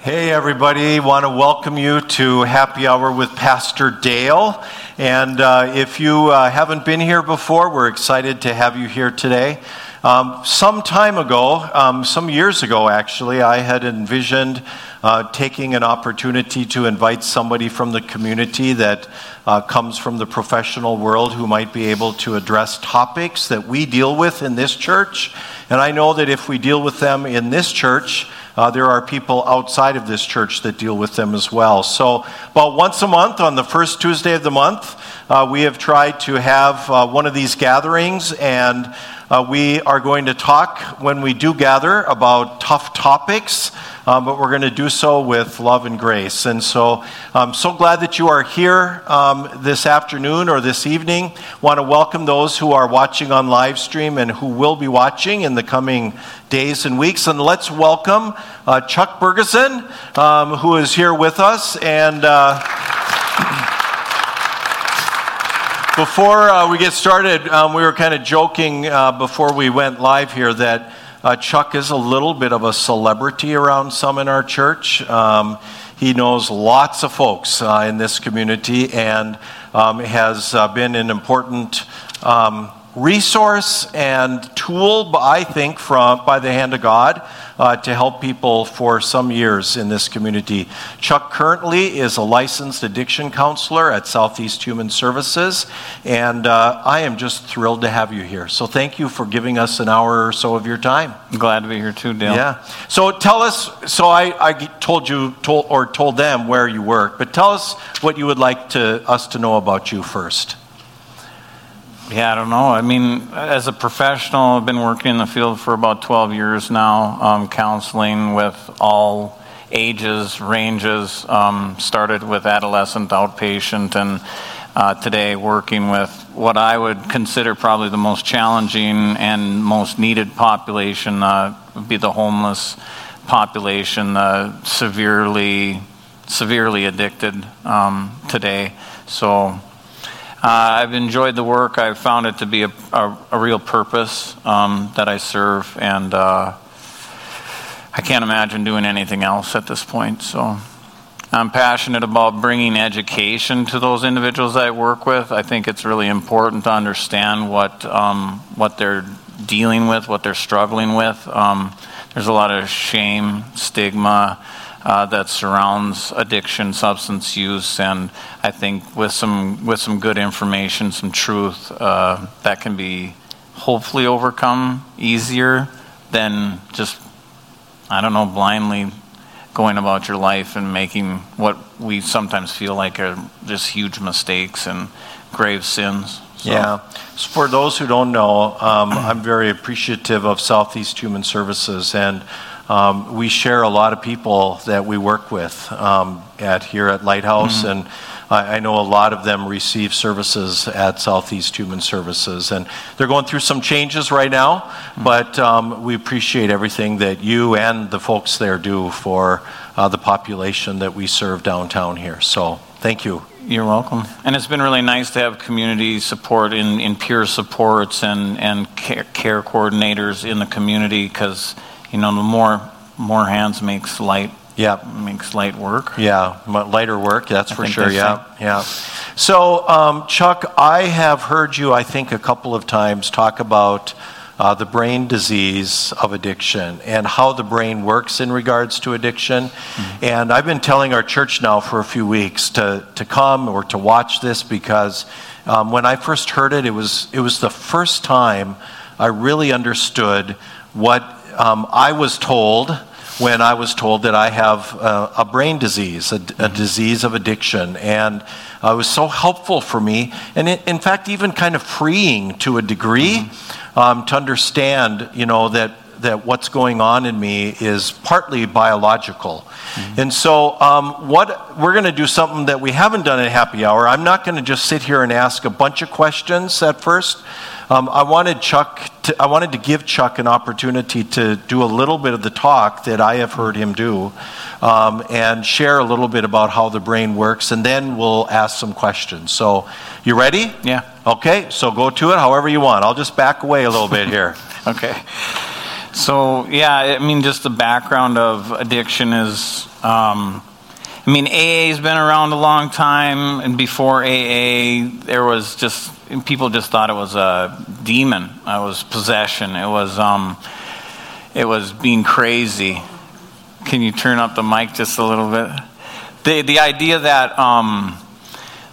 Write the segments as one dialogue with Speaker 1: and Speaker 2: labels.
Speaker 1: Hey, everybody. Want to welcome you to Happy Hour with Pastor Dale. And uh, if you uh, haven't been here before, we're excited to have you here today. Um, some time ago, um, some years ago actually, I had envisioned uh, taking an opportunity to invite somebody from the community that uh, comes from the professional world who might be able to address topics that we deal with in this church. And I know that if we deal with them in this church, uh, there are people outside of this church that deal with them as well. So, about once a month, on the first Tuesday of the month, uh, we have tried to have uh, one of these gatherings, and uh, we are going to talk when we do gather about tough topics. Um, but we're going to do so with love and grace. And so I'm so glad that you are here um, this afternoon or this evening. Want to welcome those who are watching on live stream and who will be watching in the coming days and weeks. And let's welcome uh, Chuck Bergeson, um, who is here with us. And uh, before uh, we get started, um, we were kind of joking uh, before we went live here that uh, Chuck is a little bit of a celebrity around some in our church. Um, he knows lots of folks uh, in this community and um, has uh, been an important um, resource and tool, I think, from by the hand of God uh, to help people for some years in this community. Chuck currently is a licensed addiction counselor at Southeast Human Services, and uh, I am just thrilled to have you here. So thank you for giving us an hour or so of your time.
Speaker 2: I'm glad to be here too, Dale.
Speaker 1: Yeah. So tell us. So I, I told you told, or told them where you work, but tell us what you would like to us to know about you first.
Speaker 2: Yeah, I don't know. I mean, as a professional, I've been working in the field for about 12 years now, um, counseling with all ages, ranges. Um, started with adolescent outpatient, and uh, today working with what I would consider probably the most challenging and most needed population uh, would be the homeless population, uh, severely, severely addicted um, today. So I've enjoyed the work. I've found it to be a, a, a real purpose um, that I serve, and uh, I can't imagine doing anything else at this point. So I'm passionate about bringing education to those individuals I work with. I think it's really important to understand what um, what they're dealing with, what they're struggling with. Um, there's a lot of shame, stigma uh, that surrounds addiction, substance use, and I think with some with some good information, some truth, uh, that can be hopefully overcome easier than just I don't know blindly going about your life and making what we sometimes feel like are just huge mistakes and grave sins.
Speaker 1: So. Yeah. So for those who don't know, um, I'm very appreciative of Southeast Human Services and um, we share a lot of people that we work with um, at here at Lighthouse, mm-hmm. and I, I, know a lot of them receive services at Southeast Human Services, and they're going through some changes right now. Mm-hmm. But um, we appreciate everything that you and the folks there do for uh, the population that we serve downtown here. So thank you.
Speaker 2: You're welcome. And it's been really nice to have community support in, in peer supports and, and care, care coordinators in the community because you know, the more more hands makes light.
Speaker 1: Yeah,
Speaker 2: makes light work.
Speaker 1: Yeah, lighter work. That's I for sure. Yeah, say. yeah. So, um, Chuck, I have heard you, I think, a couple of times talk about uh, the brain disease of addiction and how the brain works in regards to addiction. Mm-hmm. And I've been telling our church now for a few weeks to to come or to watch this because um, when I first heard it, it was it was the first time I really understood what um, I was told when I was told that I have a, a brain disease, a, a, mm-hmm. disease of addiction. And uh, it was so helpful for me, and it, in fact, even kind of freeing to a degree mm-hmm. um, to understand, you know, that, that what's going on in me is partly biological. Mm-hmm. And so, um, what we're going to do something that we haven't done at Happy Hour. I'm not going to just sit here and ask a bunch of questions at first. Um, I wanted Chuck. To, I wanted to give Chuck an opportunity to do a little bit of the talk that I have heard him do, um, and share a little bit about how the brain works, and then we'll ask some questions. So, you ready?
Speaker 2: Yeah.
Speaker 1: Okay. So go to it however you want. I'll just back away a little bit here.
Speaker 2: okay. So, yeah, I mean, just the background of addiction is, um, I mean, AA has been around a long time, and before AA, there was just, people just thought it was a demon. It was possession. It was, um, it was being crazy. Can you turn up the mic just a little bit? The, the idea that, um,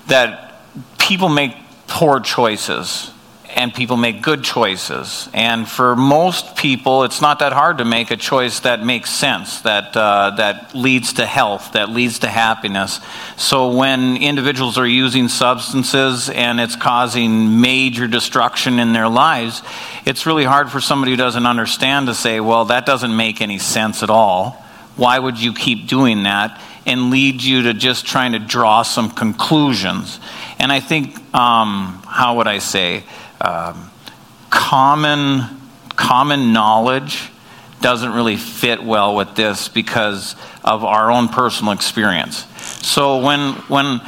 Speaker 2: that people make poor choices and people make good choices. And for most people, it's not that hard to make a choice that makes sense, that, uh, that leads to health, that leads to happiness. So when individuals are using substances and it's causing major destruction in their lives, it's really hard for somebody who doesn't understand to say, well, that doesn't make any sense at all. Why would you keep doing that? And lead you to just trying to draw some conclusions. And I think, um, how would I say, um, common, common knowledge doesn't really fit well with this because of our own personal experience. So when, when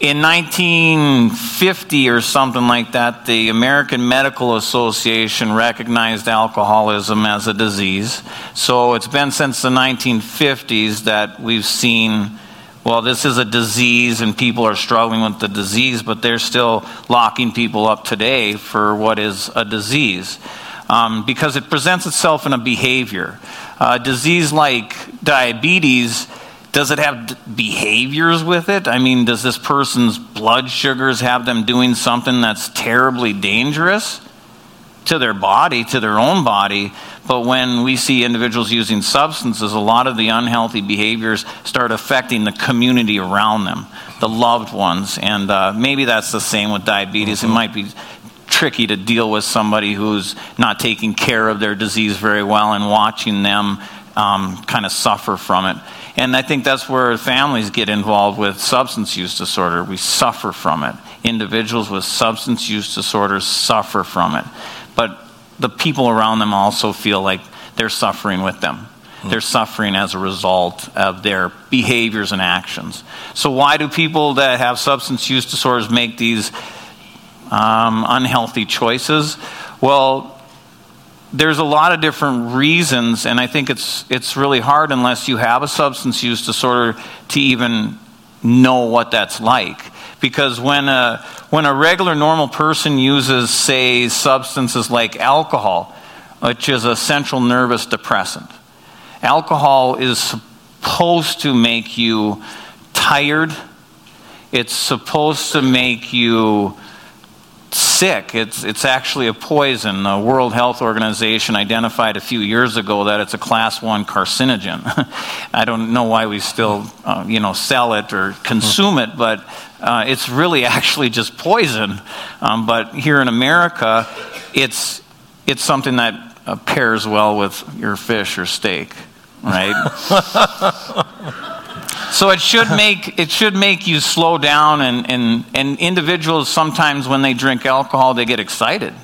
Speaker 2: in 1950 or something like that, the American Medical Association recognized alcoholism as a disease. So it's been since the 1950s that we've seen well, this is a disease and people are struggling with the disease, but they're still locking people up today for what is a disease um, because it presents itself in a behavior. A disease like diabetes, does it have behaviors with it? I mean, does this person's blood sugars have them doing something that's terribly dangerous? To their body, to their own body. But when we see individuals using substances, a lot of the unhealthy behaviors start affecting the community around them, the loved ones. And uh, maybe that's the same with diabetes. Mm-hmm. It might be tricky to deal with somebody who's not taking care of their disease very well and watching them um, kind of suffer from it. And I think that's where families get involved with substance use disorder. We suffer from it. Individuals with substance use disorders suffer from it but the people around them also feel like they're suffering with them. Hmm. They're suffering as a result of their behaviors and actions. So, why do people that have substance use disorders make these um, unhealthy choices? Well, there's a lot of different reasons, and I think it's, it's really hard unless you have a substance use disorder to even know what that's like. Because when a, when a regular normal person uses, say, substances like alcohol, which is a central nervous depressant, alcohol is supposed to make you tired. It's supposed to make you sick. It's, it's actually a poison. The World Health Organization identified a few years ago that it's a class one carcinogen. I don't know why we still, uh, you know, sell it or consume it, but uh, it's really actually just poison. Um, but here in America, it's, it's something that uh, pairs well with your fish or steak, right? So it should make it should make you slow down and, and, and individuals sometimes when they drink alcohol they get excited.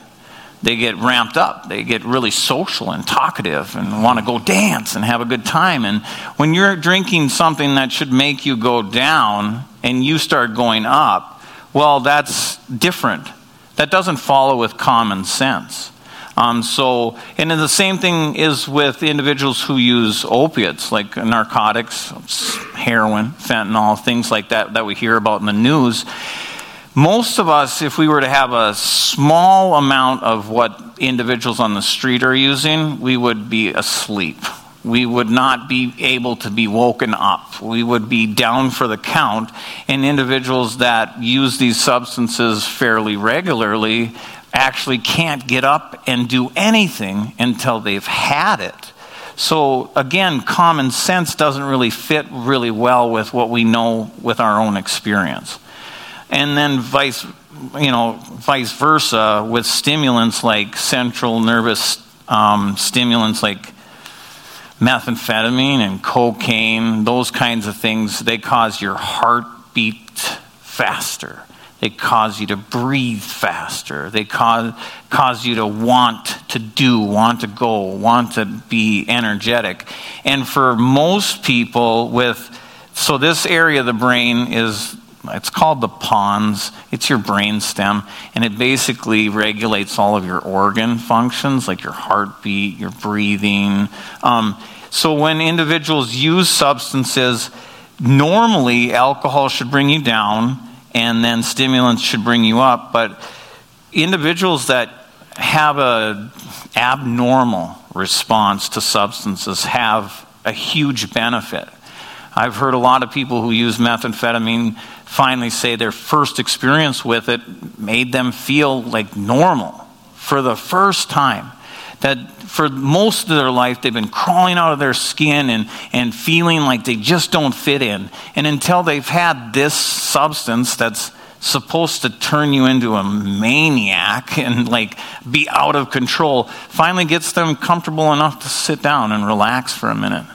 Speaker 2: They get ramped up. They get really social and talkative and want to go dance and have a good time. And when you're drinking something that should make you go down and you start going up, well, that's different. That doesn't follow with common sense. Um, so, and then the same thing is with individuals who use opiates, like narcotics, heroin, fentanyl, things like that that we hear about in the news. Most of us, if we were to have a small amount of what individuals on the street are using, we would be asleep. We would not be able to be woken up. We would be down for the count. And individuals that use these substances fairly regularly actually can't get up and do anything until they've had it. So, again, common sense doesn't really fit really well with what we know with our own experience. And then vice, you know, vice versa with stimulants like central nervous um, stimulants like methamphetamine and cocaine, those kinds of things, they cause your heart beat faster. They cause you to breathe faster. They cause, cause you to want to do, want to go, want to be energetic. And for most people, with so this area of the brain is it's called the pons. It's your brain stem, and it basically regulates all of your organ functions, like your heartbeat, your breathing. Um, so when individuals use substances, normally alcohol should bring you down, and then stimulants should bring you up. But individuals that have a abnormal response to substances have a huge benefit. I've heard a lot of people who use methamphetamine finally say their first experience with it made them feel like normal for the first time. That for most of their life they've been crawling out of their skin and, and feeling like they just don't fit in. And until they've had this substance that's supposed to turn you into a maniac and like be out of control finally gets them comfortable enough to sit down and relax for a minute.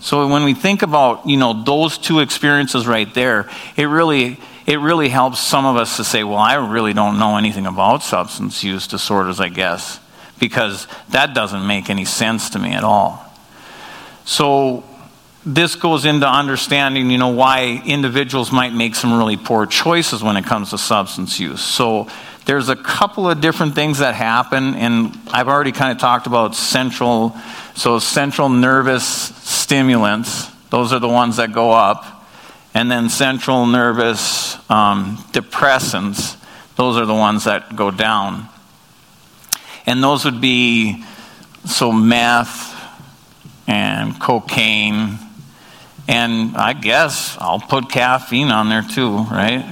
Speaker 2: So when we think about, you know, those two experiences right there, it really it really helps some of us to say, well, I really don't know anything about substance use disorders, I guess, because that doesn't make any sense to me at all. So this goes into understanding, you know, why individuals might make some really poor choices when it comes to substance use. So there's a couple of different things that happen, and I've already kind of talked about central, so central nervous stimulants. Those are the ones that go up, and then central nervous um, depressants. Those are the ones that go down, and those would be so meth and cocaine. And I guess I'll put caffeine on there too, right?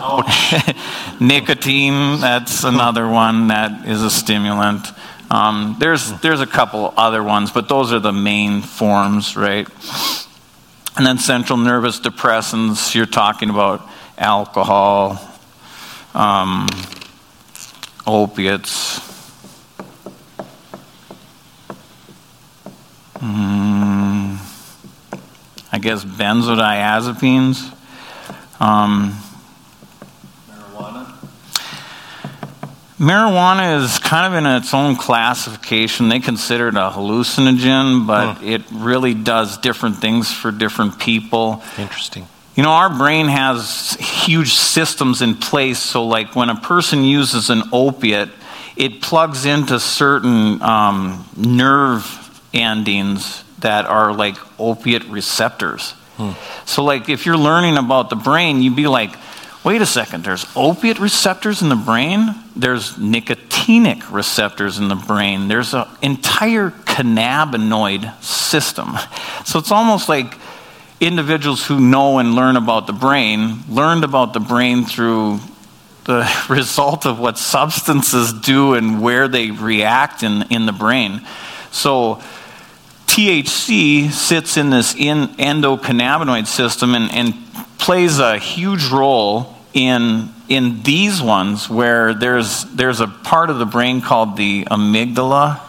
Speaker 2: Nicotine, that's another one that is a stimulant. Um, there's, there's a couple other ones, but those are the main forms, right? And then central nervous depressants, you're talking about alcohol, um, opiates. Mm, I guess benzodiazepines. Um, Marijuana is kind of in its own classification. They consider it a hallucinogen, but hmm. it really does different things for different people.
Speaker 1: Interesting.
Speaker 2: You know, our brain has huge systems in place. So, like when a person uses an opiate, it plugs into certain um, nerve endings that are like opiate receptors. Hmm. So, like if you're learning about the brain, you'd be like, wait a second, there's opiate receptors in the brain, there's nicotinic receptors in the brain, there's an entire cannabinoid system. So it's almost like individuals who know and learn about the brain learned about the brain through the result of what substances do and where they react in, in the brain. So, THC sits in this in endocannabinoid system and, and plays a huge role in, in these ones where there's, there's a part of the brain called the amygdala.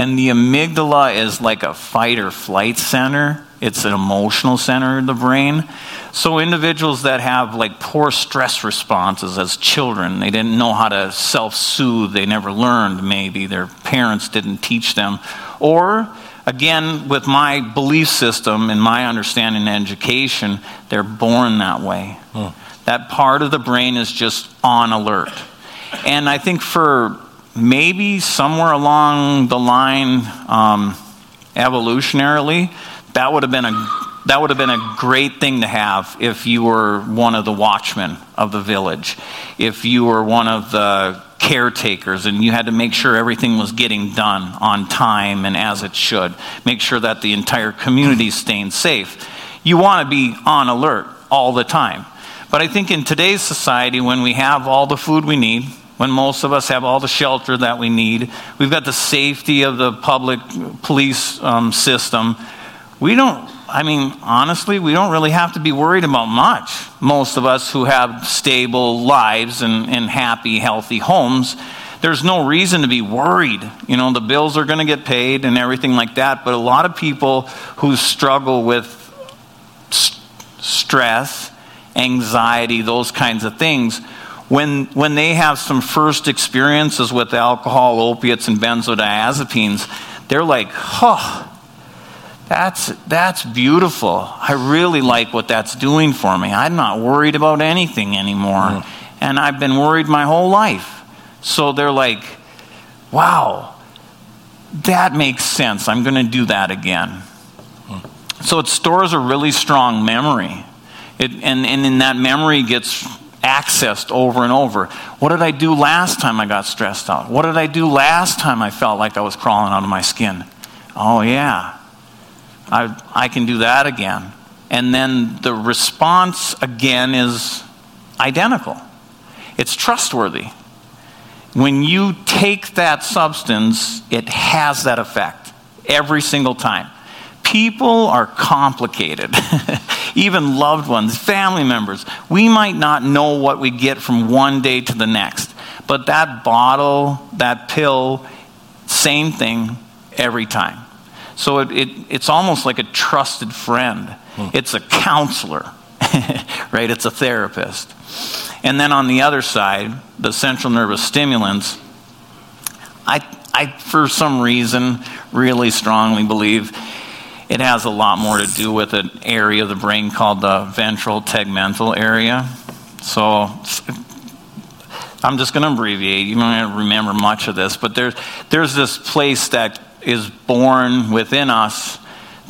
Speaker 2: And the amygdala is like a fight or flight center. It's an emotional center of the brain. So individuals that have like poor stress responses as children, they didn't know how to self-soothe, they never learned maybe, their parents didn't teach them, or again, with my belief system and my understanding and education, they're born that way. Hmm. That part of the brain is just on alert. And I think for maybe somewhere along the line, um, evolutionarily, that would have been a that would have been a great thing to have if you were one of the watchmen of the village, if you were one of the caretakers and you had to make sure everything was getting done on time and as it should. Make sure that the entire community is staying safe. You want to be on alert all the time. But I think in today's society, when we have all the food we need, when most of us have all the shelter that we need, we've got the safety of the public police um, system, we don't I mean, honestly, we don't really have to be worried about much. Most of us who have stable lives and, and happy, healthy homes, there's no reason to be worried. You know, the bills are going to get paid and everything like that. But a lot of people who struggle with st- stress, anxiety, those kinds of things, when, when they have some first experiences with alcohol, opiates, and benzodiazepines, they're like, huh that's, that's beautiful. I really like what that's doing for me. I'm not worried about anything anymore. Mm. And I've been worried my whole life. So they're like, wow, that makes sense. I'm going to do that again. Mm. So it stores a really strong memory. It, and, and in that memory gets accessed over and over. What did I do last time I got stressed out? What did I do last time I felt like I was crawling out of my skin? Oh, yeah, I, I can do that again. And then the response again is identical. It's trustworthy. When you take that substance, it has that effect every single time. People are complicated, even loved ones, family members. We might not know what we get from one day to the next, but that bottle, that pill, same thing every time. So it, it, it's almost like a trusted friend. Hmm. It's a counselor, right? It's a therapist. And then on the other side, the central nervous stimulants, I, I for some reason, really strongly believe it has a lot more to do with an area of the brain called the ventral tegmental area. So I'm just going to abbreviate. You don't remember much of this, but there's, there's this place that is born within us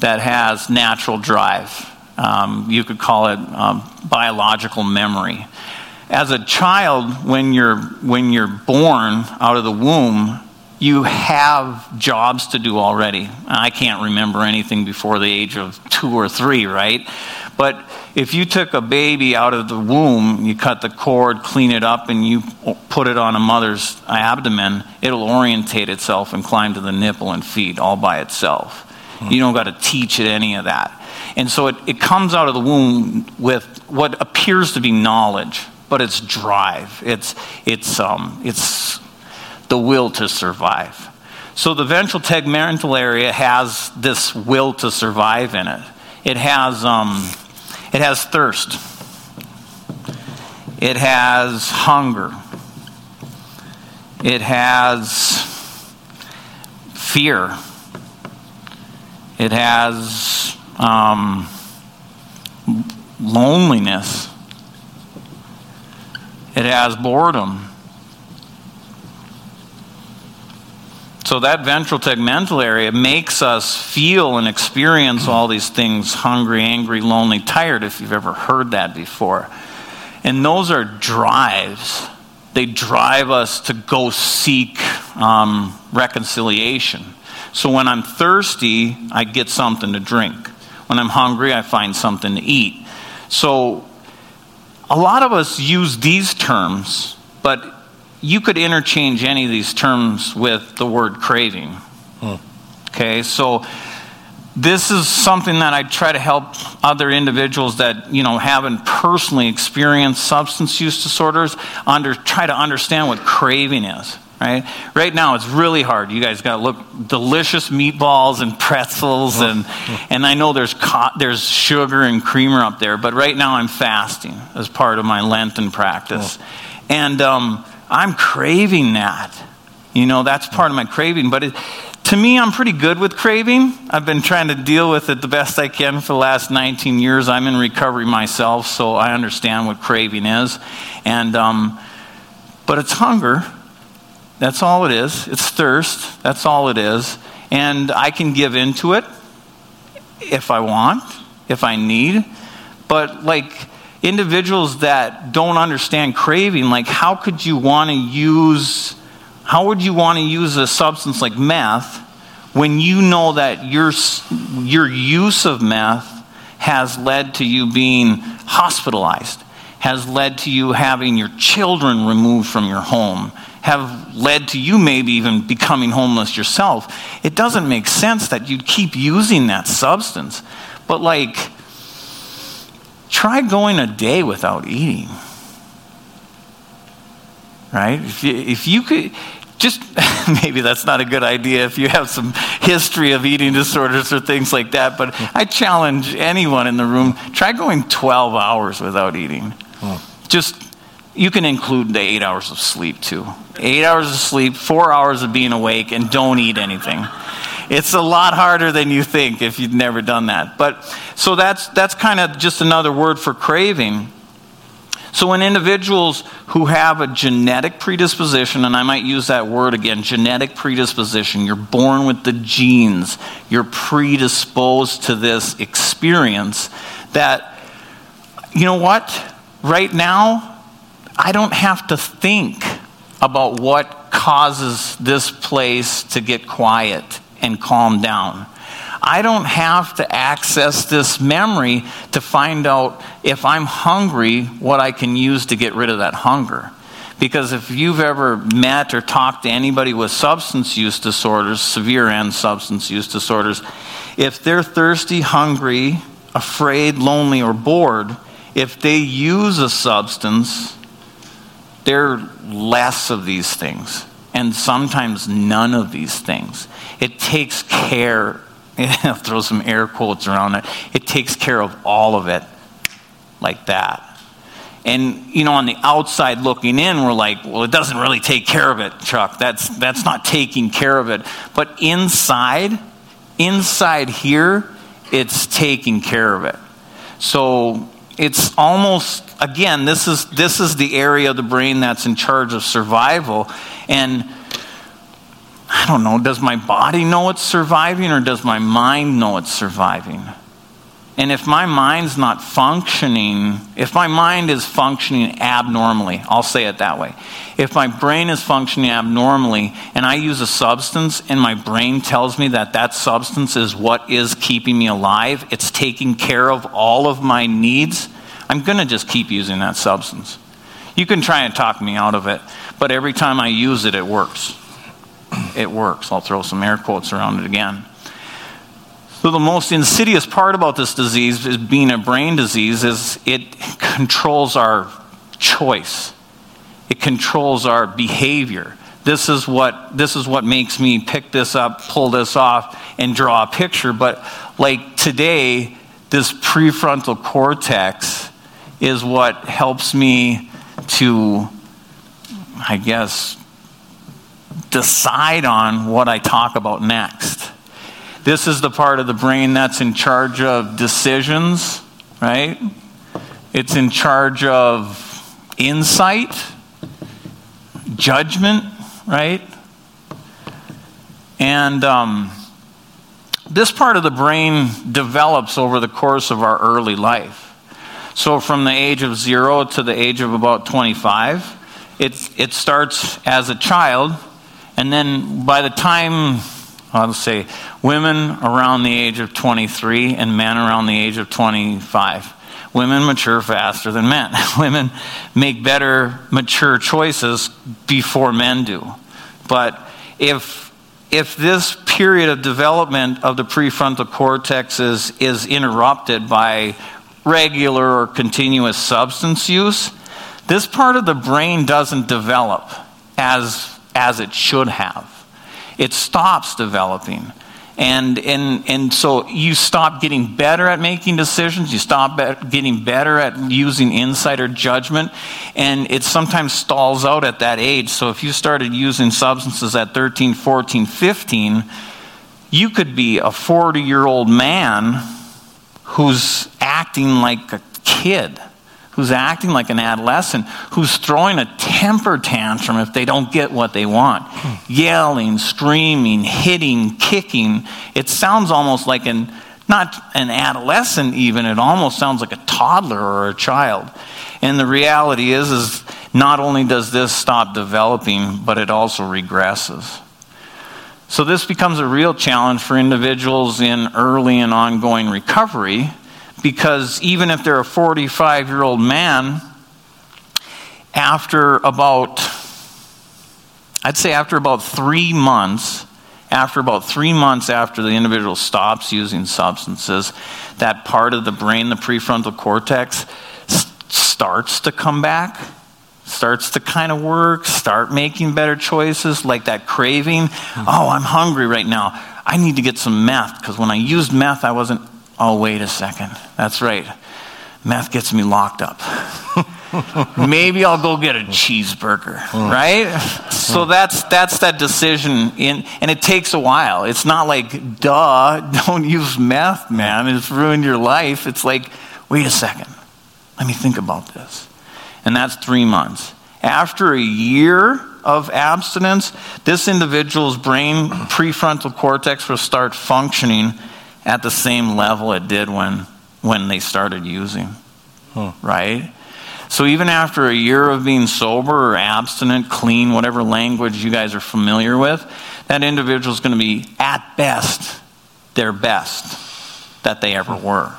Speaker 2: that has natural drive. Um, you could call it um, biological memory. As a child, when you're, when you're born out of the womb, you have jobs to do already. I can't remember anything before the age of two or three, right? But if you took a baby out of the womb, you cut the cord, clean it up, and you put it on a mother's abdomen, it'll orientate itself and climb to the nipple and feed all by itself. Hmm. You don't got to teach it any of that. And so it, it comes out of the womb with what appears to be knowledge, but it's drive. It's, it's, um, it's the will to survive. So the ventral tegmental area has this will to survive in it. It has um, it has thirst. It has hunger. It has fear. It has um, loneliness. It has boredom. So that ventral tegmental area makes us feel and experience all these things hungry, angry, lonely, tired, if you've ever heard that before. And those are drives. They drive us to go seek um, reconciliation. So when I'm thirsty, I get something to drink. When I'm hungry, I find something to eat. So a lot of us use these terms, but you could interchange any of these terms with the word craving. Hmm. Okay, so this is something that I try to help other individuals that you know haven't personally experienced substance use disorders under try to understand what craving is. Right, right now it's really hard. You guys got to look delicious meatballs and pretzels, and and I know there's co- there's sugar and creamer up there, but right now I'm fasting as part of my Lenten practice, hmm. and um, I'm craving that. You know, that's part of my craving. But it, to me, I'm pretty good with craving. I've been trying to deal with it the best I can for the last 19 years. I'm in recovery myself, so I understand what craving is. And, um, but it's hunger. That's all it is. It's thirst. That's all it is. And I can give into it if I want, if I need. But like, individuals that don't understand craving, like how could you want to use, how would you want to use a substance like meth when you know that your, your use of meth has led to you being hospitalized, has led to you having your children removed from your home, have led to you maybe even becoming homeless yourself. It doesn't make sense that you'd keep using that substance. But like, Try going a day without eating. Right? If you, if you could, just maybe that's not a good idea if you have some history of eating disorders or things like that, but I challenge anyone in the room try going 12 hours without eating. Just, you can include the eight hours of sleep too. Eight hours of sleep, four hours of being awake, and don't eat anything. It's a lot harder than you think if you've never done that. But so that's that's kind of just another word for craving. So, when individuals who have a genetic predisposition, and I might use that word again genetic predisposition, you're born with the genes, you're predisposed to this experience, that, you know what? Right now, I don't have to think about what causes this place to get quiet and calm down. I don't have to access this memory to find out if I'm hungry, what I can use to get rid of that hunger. Because if you've ever met or talked to anybody with substance use disorders, severe and substance use disorders, if they're thirsty, hungry, afraid, lonely, or bored, if they use a substance, they're less of these things, and sometimes none of these things. It takes care throw some air quotes around it. It takes care of all of it like that. And you know, on the outside looking in, we're like, well, it doesn't really take care of it, Chuck. That's that's not taking care of it. But inside, inside here, it's taking care of it. So it's almost again, this is this is the area of the brain that's in charge of survival. And I don't know, does my body know it's surviving or does my mind know it's surviving? And if my mind's not functioning, if my mind is functioning abnormally, I'll say it that way. If my brain is functioning abnormally and I use a substance and my brain tells me that that substance is what is keeping me alive, it's taking care of all of my needs, I'm going to just keep using that substance. You can try and talk me out of it, but every time I use it, it works it works. I'll throw some air quotes around it again. So, the most insidious part about this disease, is being a brain disease, is it controls our choice. It controls our behavior. This is what this is what makes me pick this up, pull this off, and draw a picture. But like today, this prefrontal cortex is what helps me to, I guess, decide on what I talk about next. This is the part of the brain that's in charge of decisions, right? It's in charge of insight, judgment, right? And um, this part of the brain develops over the course of our early life. So, from the age of zero to the age of about 25, it, it starts as a child and then by the time, I'll say, women around the age of 23 and men around the age of 25, women mature faster than men. women make better mature choices before men do. But if if this period of development of the prefrontal cortex is, is interrupted by regular or continuous substance use, this part of the brain doesn't develop as as it should have. It stops developing. And, and, and so you stop getting better at making decisions, you stop getting better at using insider judgment, and it sometimes stalls out at that age. So if you started using substances at 13, 14, 15, you could be a 40 year old man who's acting like a kid who's acting like an adolescent, who's throwing a temper tantrum if they don't get what they want. Hmm. Yelling, screaming, hitting, kicking. It sounds almost like an, not an adolescent even, it almost sounds like a toddler or a child. And the reality is, is not only does this stop developing, but it also regresses. So this becomes a real challenge for individuals in early and ongoing recovery because even if they're a 45 year old man, after about, I'd say after about three months, after about three months after the individual stops using substances, that part of the brain, the prefrontal cortex, starts to come back, starts to kind of work, start making better choices, like that craving. Mm-hmm. Oh, I'm hungry right now. I need to get some meth because when I used meth, I wasn't Oh, wait a second. That's right. Meth gets me locked up. maybe I'll go get a cheeseburger, hmm. right? So hmm. that's that's that decision in and it takes a while. It's not like duh, don't use meth, man. It's ruined your life. It's like, wait a second. Let me think about this. And that's 3 months. After a year of abstinence, this individual's brain prefrontal cortex will start functioning at the same level it did when when they started using. Huh. Right? So even after a year of being sober or abstinent, clean, whatever language you guys are familiar with, that individual is going to be at best their best that they ever hmm. were.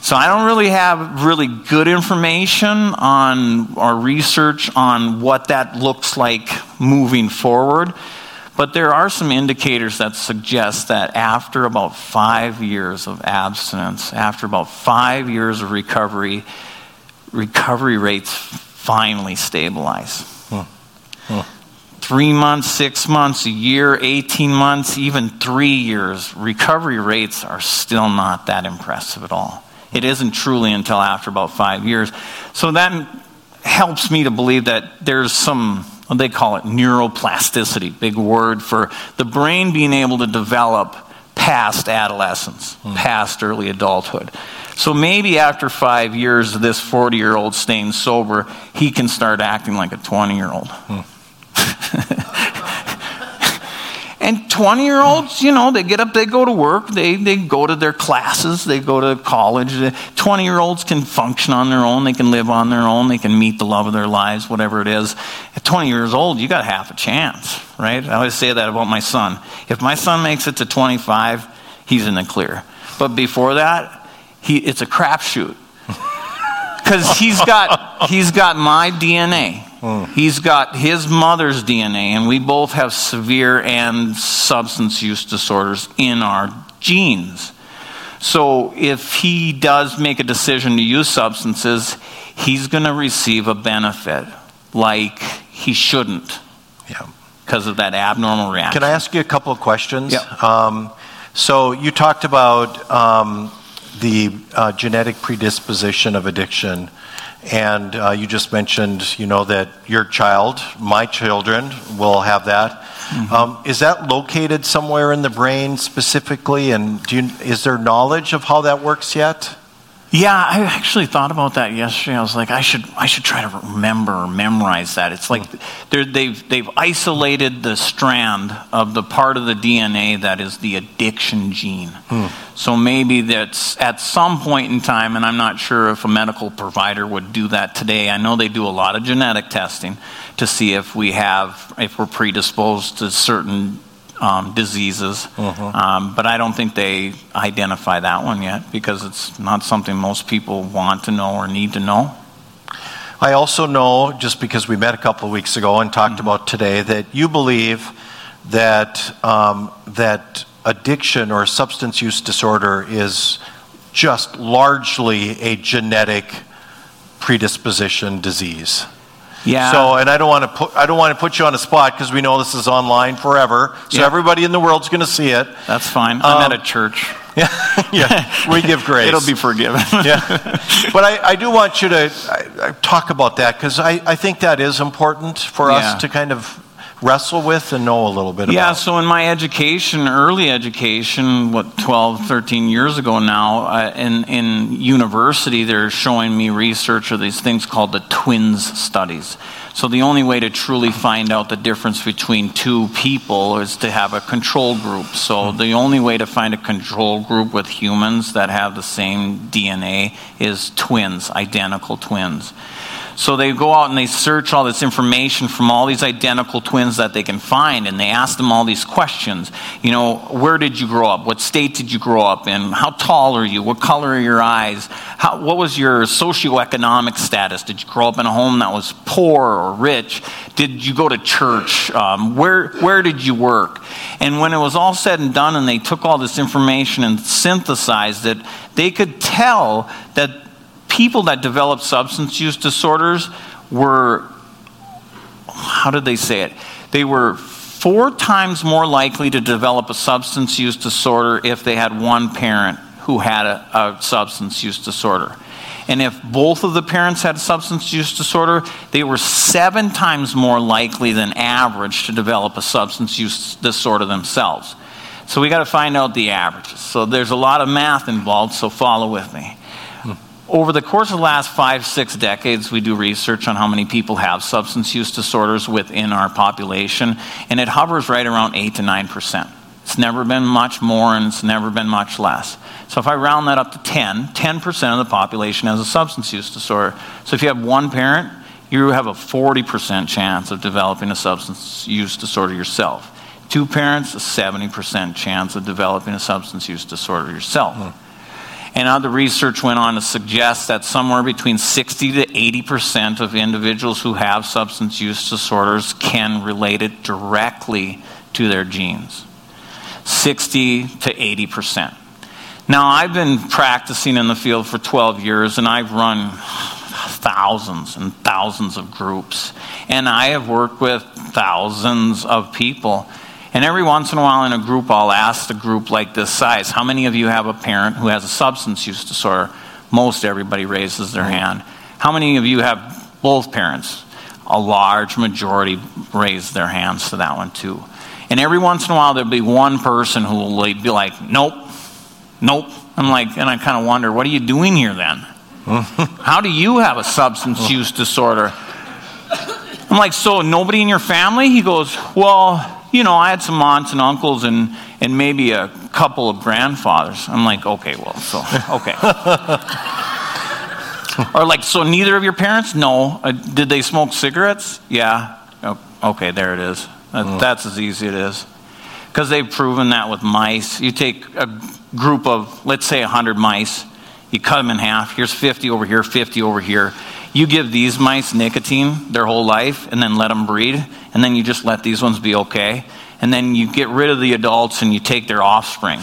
Speaker 2: So I don't really have really good information on or research on what that looks like moving forward. But there are some indicators that suggest that after about five years of abstinence, after about five years of recovery, recovery rates finally stabilize. Huh. Huh. Three months, six months, a year, 18 months, even three years, recovery rates are still not that impressive at all. It isn't truly until after about five years. So that helps me to believe that there's some they call it neuroplasticity, big word for the brain being able to develop past adolescence, mm. past early adulthood. So maybe after five years of this 40 year old staying sober, he can start acting like a 20 year old. Mm. And 20 year olds, you know, they get up, they go to work, they, they go to their classes, they go to college. 20 year olds can function on their own, they can live on their own, they can meet the love of their lives, whatever it is. At 20 years old, you got half a chance, right? I always say that about my son. If my son makes it to 25, he's in the clear. But before that, he, it's a crapshoot. Because he's got, he's got my DNA. Mm. He's got his mother's DNA, and we both have severe and substance use disorders in our genes. So if he does make a decision to use substances, he's going to receive a benefit like he shouldn't. Yeah. Because of that abnormal reaction.
Speaker 1: Can I ask you a couple of questions?
Speaker 2: Yeah. Um,
Speaker 1: so you talked about um, the uh, genetic predisposition of addiction. And uh, you just mentioned, you know, that your child, my children, will have that. Mm-hmm. Um, is that located somewhere in the brain specifically? And you, is there knowledge of how that works yet?
Speaker 2: Yeah, I actually thought about that yesterday. I was like, I should, I should try to remember or memorize that. It's like they've, they've isolated the strand of the part of the DNA that is the addiction gene. Hmm. So maybe that's at some point in time, and I'm not sure if a medical provider would do that today. I know they do a lot of genetic testing to see if we have, if we're predisposed to certain um, diseases. Mm-hmm. Um, but I don't think they identify that one yet because it's not something most people want to know or need to know.
Speaker 1: I also know, just because we met a couple of weeks ago and talked mm-hmm. about today, that you believe that um, that addiction or substance use disorder is just largely a genetic predisposition disease.
Speaker 2: Yeah.
Speaker 1: So, and I don't want to put I don't want to put you on a spot because we know this is online forever. So yeah. everybody in the world's going to see it.
Speaker 2: That's fine. I'm um, at a church.
Speaker 1: Yeah, yeah. We give grace.
Speaker 2: It'll be forgiven.
Speaker 1: yeah. But I, I do want you to I, I talk about that because I, I think that is important for yeah. us to kind of wrestle with and know a little bit
Speaker 2: yeah,
Speaker 1: about?
Speaker 2: Yeah, so in my education, early education, what, 12, 13 years ago now, uh, in, in university, they're showing me research of these things called the twins studies. So the only way to truly find out the difference between two people is to have a control group. So mm-hmm. the only way to find a control group with humans that have the same DNA is twins, identical twins. So they go out and they search all this information from all these identical twins that they can find, and they ask them all these questions. You know, where did you grow up? What state did you grow up in? How tall are you? What color are your eyes? How, what was your socioeconomic status? Did you grow up in a home that was poor or rich? Did you go to church? Um, where, where did you work? And when it was all said and done, and they took all this information and synthesized it, they could tell that people that developed substance use disorders were, how did they say it? They were four times more likely to develop a substance use disorder if they had one parent who had a, a substance use disorder. And if both of the parents had substance use disorder, they were seven times more likely than average to develop a substance use disorder themselves. So we got to find out the averages. So there's a lot of math involved, so follow with me. Over the course of the last five, six decades, we do research on how many people have substance use disorders within our population, and it hovers right around 8 to 9%. It's never been much more and it's never been much less. So if I round that up to 10, 10% of the population has a substance use disorder. So if you have one parent, you have a 40% chance of developing a substance use disorder yourself. Two parents, a 70% chance of developing a substance use disorder yourself. Mm. And other research went on to suggest that somewhere between 60 to 80% of individuals who have substance use disorders can relate it directly to their genes. 60 to 80%. Now, I've been practicing in the field for 12 years and I've run thousands and thousands of groups. And I have worked with thousands of people. And every once in a while in a group, I'll ask a group like this size, how many of you have a parent who has a substance use disorder? Most everybody raises their hand. How many of you have both parents? A large majority raise their hands to that one too. And every once in a while, there'll be one person who will be like, nope, nope. I'm like, and I kind of wonder, what are you doing here then? How do you have a substance use disorder? I'm like, so nobody in your family? He goes, well, you know, I had some aunts and uncles and, and maybe a couple of grandfathers. I'm like, okay, well, so, okay. or like, so neither of your parents? No. Uh, did they smoke cigarettes? Yeah. Oh, okay, there it is. mm. That's as easy as it is. Because they've proven that with mice. You take a group of, let's say, 100 mice, you cut them in half. Here's 50 over here, 50 over here. You give these mice nicotine their whole life and then let them breed, and then you just let these ones be okay. And then you get rid of the adults and you take their offspring.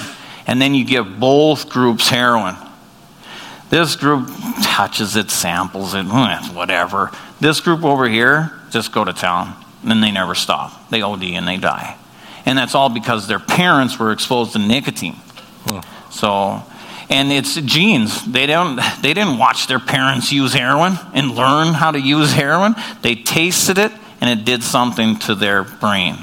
Speaker 2: And then you give both groups heroin. This group touches it, samples it, whatever. This group over here just go to town. And then they never stop. They OD and they die. And that's all because their parents were exposed to nicotine. Hmm. So and it's genes. They don't they didn't watch their parents use heroin and learn how to use heroin. They tasted it and it did something to their brain.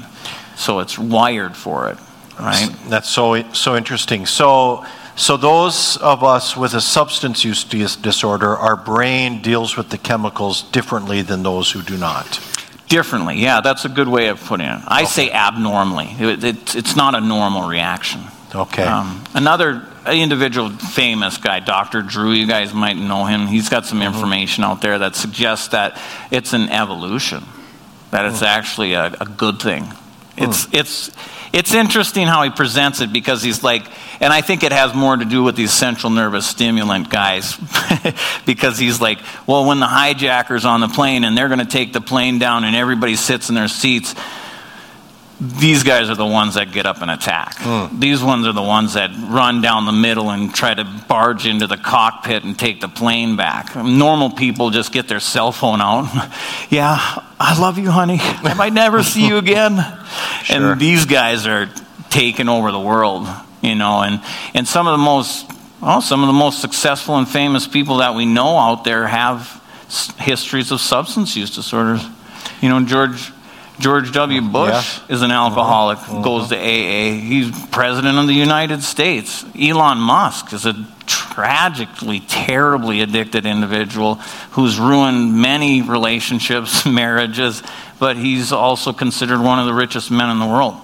Speaker 2: So it's wired for it, right?
Speaker 1: That's so so interesting. So so those of us with a substance use disorder, our brain deals with the chemicals differently than those who do not.
Speaker 2: Differently, yeah, that's a good way of putting it. I okay. say abnormally. It, it, it's not a normal reaction.
Speaker 1: Okay. Um,
Speaker 2: another individual famous guy, Dr. Drew, you guys might know him. He's got some mm-hmm. information out there that suggests that it's an evolution, that it's mm. actually a, a good thing. It's, mm. it's, it's interesting how he presents it because he's like, and I think it has more to do with these central nervous stimulant guys because he's like, well, when the hijacker's on the plane and they're going to take the plane down and everybody sits in their seats, these guys are the ones that get up and attack. Mm. These ones are the ones that run down the middle and try to barge into the cockpit and take the plane back. Normal people just get their cell phone out. yeah, I love you, honey. I might never see you again. Sure. And these guys are taking over the world, you know, and, and some of the most well, some of the most successful and famous people that we know out there have histories of substance use disorders. You know, George George W. Bush yeah. is an alcoholic, mm-hmm. goes to AA. He's president of the United States. Elon Musk is a tragically, terribly addicted individual who's ruined many relationships, marriages, but he's also considered one of the richest men in the world.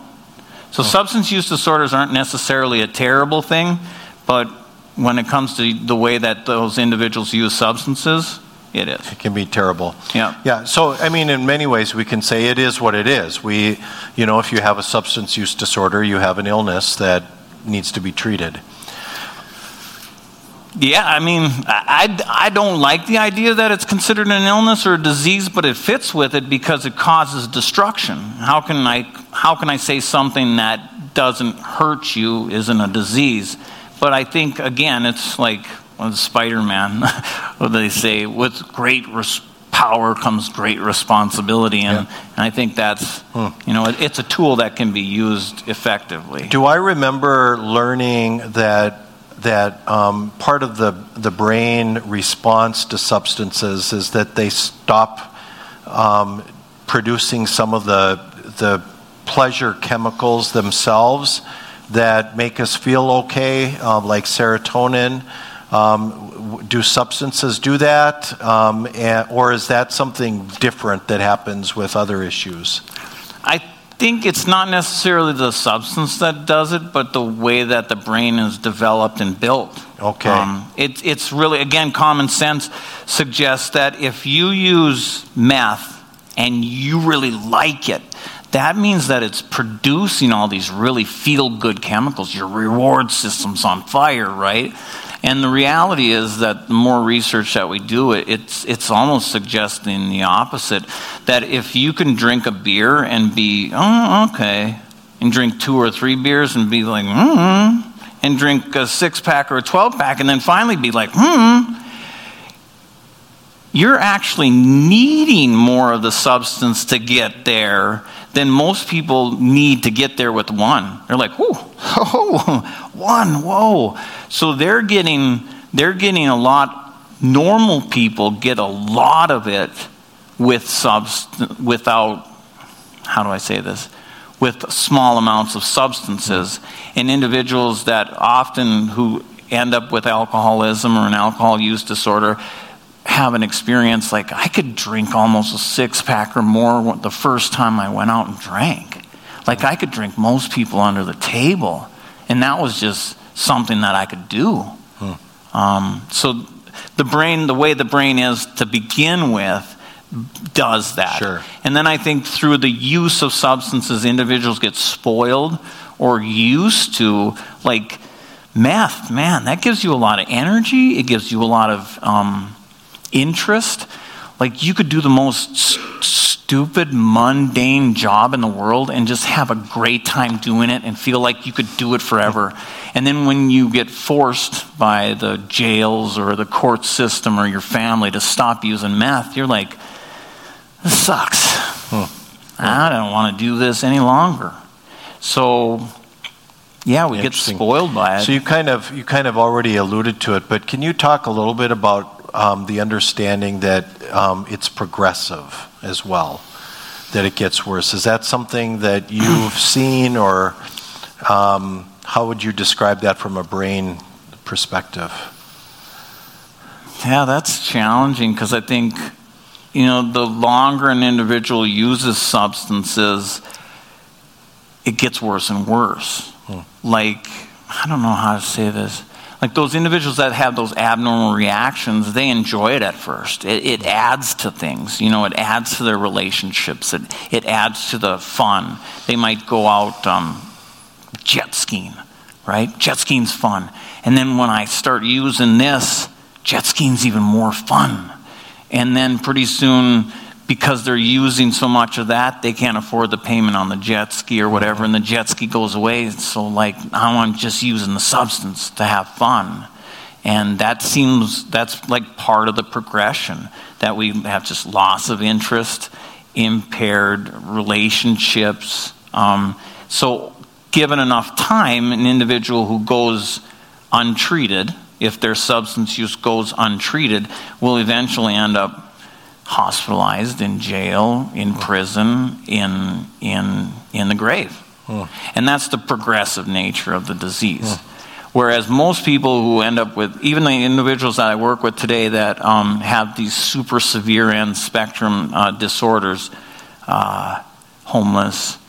Speaker 2: So, oh. substance use disorders aren't necessarily a terrible thing, but when it comes to the way that those individuals use substances, it is.
Speaker 1: It can be terrible.
Speaker 2: Yeah.
Speaker 1: Yeah. So, I mean, in many ways, we can say it is what it is. We, you know, if you have a substance use disorder, you have an illness that needs to be treated.
Speaker 2: Yeah, I mean, I, I don't like the idea that it's considered an illness or a disease, but it fits with it because it causes destruction. How can I, how can I say something that doesn't hurt you isn't a disease? But I think, again, it's like with Spider Man, what they say, with great res- power comes great responsibility. And, yeah. and I think that's, hmm. you know, it, it's a tool that can be used effectively.
Speaker 1: Do I remember learning that that um, part of the, the brain response to substances is that they stop um, producing some of the, the pleasure chemicals themselves that make us feel okay, uh, like serotonin. Um, do substances do that? Um, and, or is that something different that happens with other issues?
Speaker 2: I think it's not necessarily the substance that does it, but the way that the brain is developed and built.
Speaker 1: Okay. Um,
Speaker 2: it, it's really, again, common sense suggests that if you use meth and you really like it, that means that it's producing all these really feel good chemicals. Your reward system's on fire, right? And the reality is that the more research that we do, it's, it's almost suggesting the opposite. That if you can drink a beer and be, oh, okay, and drink two or three beers and be like, hmm, and drink a six pack or a 12 pack and then finally be like, hmm, you're actually needing more of the substance to get there than most people need to get there with one. They're like, whoa, oh, one, whoa. So they're getting, they're getting a lot, normal people get a lot of it with subst- without, how do I say this? With small amounts of substances. And individuals that often who end up with alcoholism or an alcohol use disorder, have an experience like I could drink almost a six pack or more the first time I went out and drank. Like I could drink most people under the table. And that was just something that I could do. Hmm. Um, so the brain, the way the brain is to begin with, does that.
Speaker 1: Sure.
Speaker 2: And then I think through the use of substances, individuals get spoiled or used to, like meth, man, that gives you a lot of energy. It gives you a lot of um, interest. Like you could do the most st- stupid, mundane job in the world and just have a great time doing it and feel like you could do it forever. And then when you get forced by the jails or the court system or your family to stop using meth, you're like, this sucks. Hmm. I don't want to do this any longer. So, yeah, we get spoiled by it.
Speaker 1: So you kind of you kind of already alluded to it, but can you talk a little bit about um, the understanding that um, it's progressive as well, that it gets worse. Is that something that you've seen, or um, how would you describe that from a brain perspective?
Speaker 2: Yeah, that's challenging because I think, you know, the longer an individual uses substances, it gets worse and worse. Hmm. Like, I don't know how to say this like those individuals that have those abnormal reactions, they enjoy it at first. It, it adds to things, you know, it adds to their relationships, it, it adds to the fun. They might go out um, jet skiing, right? Jet skiing's fun. And then when I start using this, jet skiing's even more fun. And then pretty soon, because they're using so much of that, they can't afford the payment on the jet ski or whatever, and the jet ski goes away. So, like, I'm just using the substance to have fun. And that seems, that's like part of the progression that we have just loss of interest, impaired relationships. Um, so, given enough time, an individual who goes untreated, if their substance use goes untreated, will eventually end up hospitalized, in jail, in prison, in, in, in the grave. And that's the progressive nature of the disease. Whereas most people who end up with, even the individuals that I work with today that um, have these super severe end spectrum uh, disorders, uh, homeless,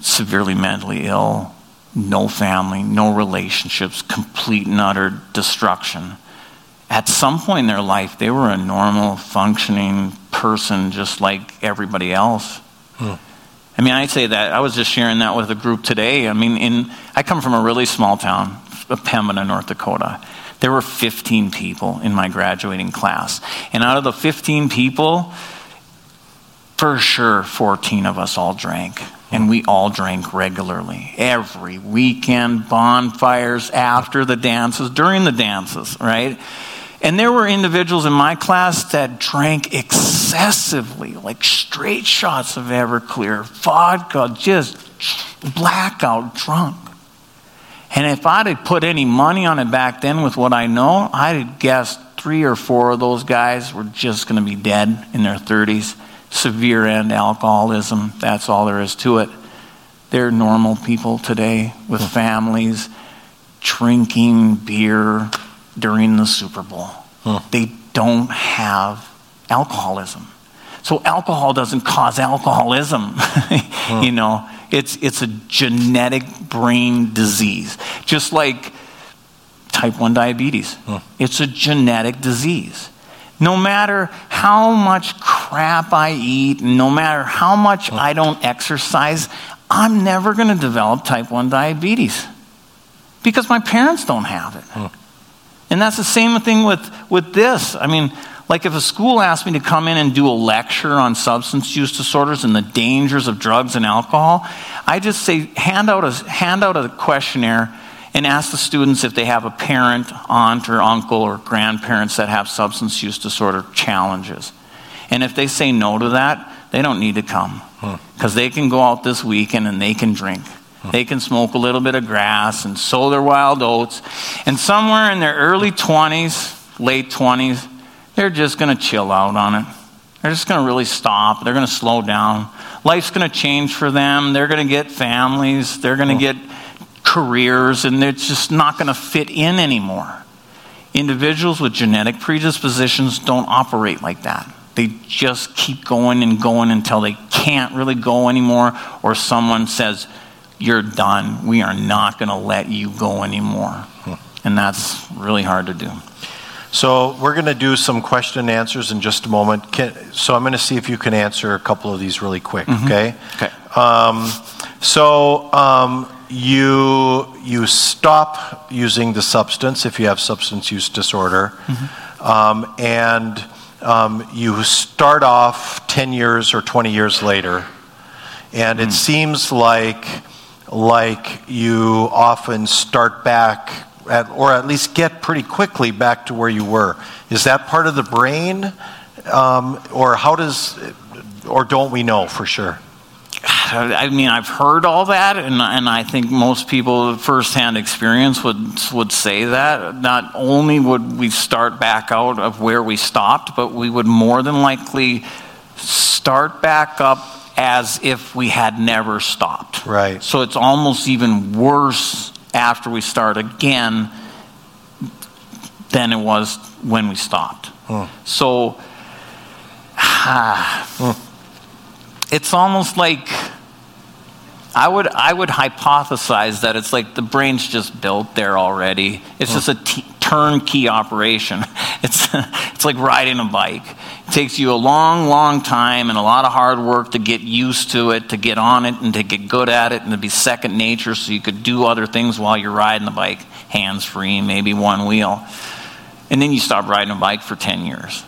Speaker 2: severely mentally ill, no family, no relationships, complete and utter destruction at some point in their life, they were a normal, functioning person just like everybody else. Hmm. I mean, I say that. I was just sharing that with a group today. I mean, in, I come from a really small town, Pembina, North Dakota. There were 15 people in my graduating class. And out of the 15 people, for sure, 14 of us all drank. And we all drank regularly. Every weekend, bonfires, after the dances, during the dances, right? And there were individuals in my class that drank excessively, like straight shots of Everclear, vodka, just blackout drunk. And if I'd put any money on it back then with what I know, I'd have guessed three or four of those guys were just going to be dead in their 30s. Severe end alcoholism, that's all there is to it. They're normal people today with families drinking beer during the Super Bowl. Huh. They don't have alcoholism. So alcohol doesn't cause alcoholism. huh. You know, it's, it's a genetic brain disease, just like type 1 diabetes. Huh. It's a genetic disease. No matter how much crap I eat, no matter how much I don't exercise, I'm never going to develop type 1 diabetes because my parents don't have it. And that's the same thing with, with this. I mean, like if a school asked me to come in and do a lecture on substance use disorders and the dangers of drugs and alcohol, I just say hand out a, hand out a questionnaire and ask the students if they have a parent, aunt, or uncle, or grandparents that have substance use disorder challenges. And if they say no to that, they don't need to come because they can go out this weekend and they can drink. They can smoke a little bit of grass and sow their wild oats. And somewhere in their early 20s, late 20s, they're just going to chill out on it. They're just going to really stop. They're going to slow down. Life's going to change for them. They're going to get families. They're going to get careers, and it's just not going to fit in anymore. Individuals with genetic predispositions don't operate like that. They just keep going and going until they can't really go anymore, or someone says, You're done. We are not going to let you go anymore. Hmm. And that's really hard to do.
Speaker 1: So we're going to do some question and answers in just a moment. Can, so I'm going to see if you can answer a couple of these really quick. Mm-hmm. Okay.
Speaker 2: Okay.
Speaker 1: Um, so um, you you stop using the substance if you have substance use disorder, mm-hmm. um, and um, you start off 10 years or 20 years later, and mm. it seems like like you often start back at, or at least get pretty quickly back to where you were. Is that part of the brain? Um, or how does, or don't we know for sure?
Speaker 2: I mean, I've heard all that, and, and I think most people, firsthand experience, would, would say that. Not only would we start back out of where we stopped, but we would more than likely start back up as if we had never stopped.
Speaker 1: Right.
Speaker 2: So it's almost even worse after we start again than it was when we stopped. Hmm. So ah, hmm. it's almost like I would I would hypothesize that it's like the brain's just built there already. It's hmm. just a t- turnkey operation. It's it's like riding a bike. It takes you a long, long time and a lot of hard work to get used to it, to get on it, and to get good at it, and to be second nature so you could do other things while you're riding the bike, hands free, maybe one wheel. And then you stop riding a bike for 10 years.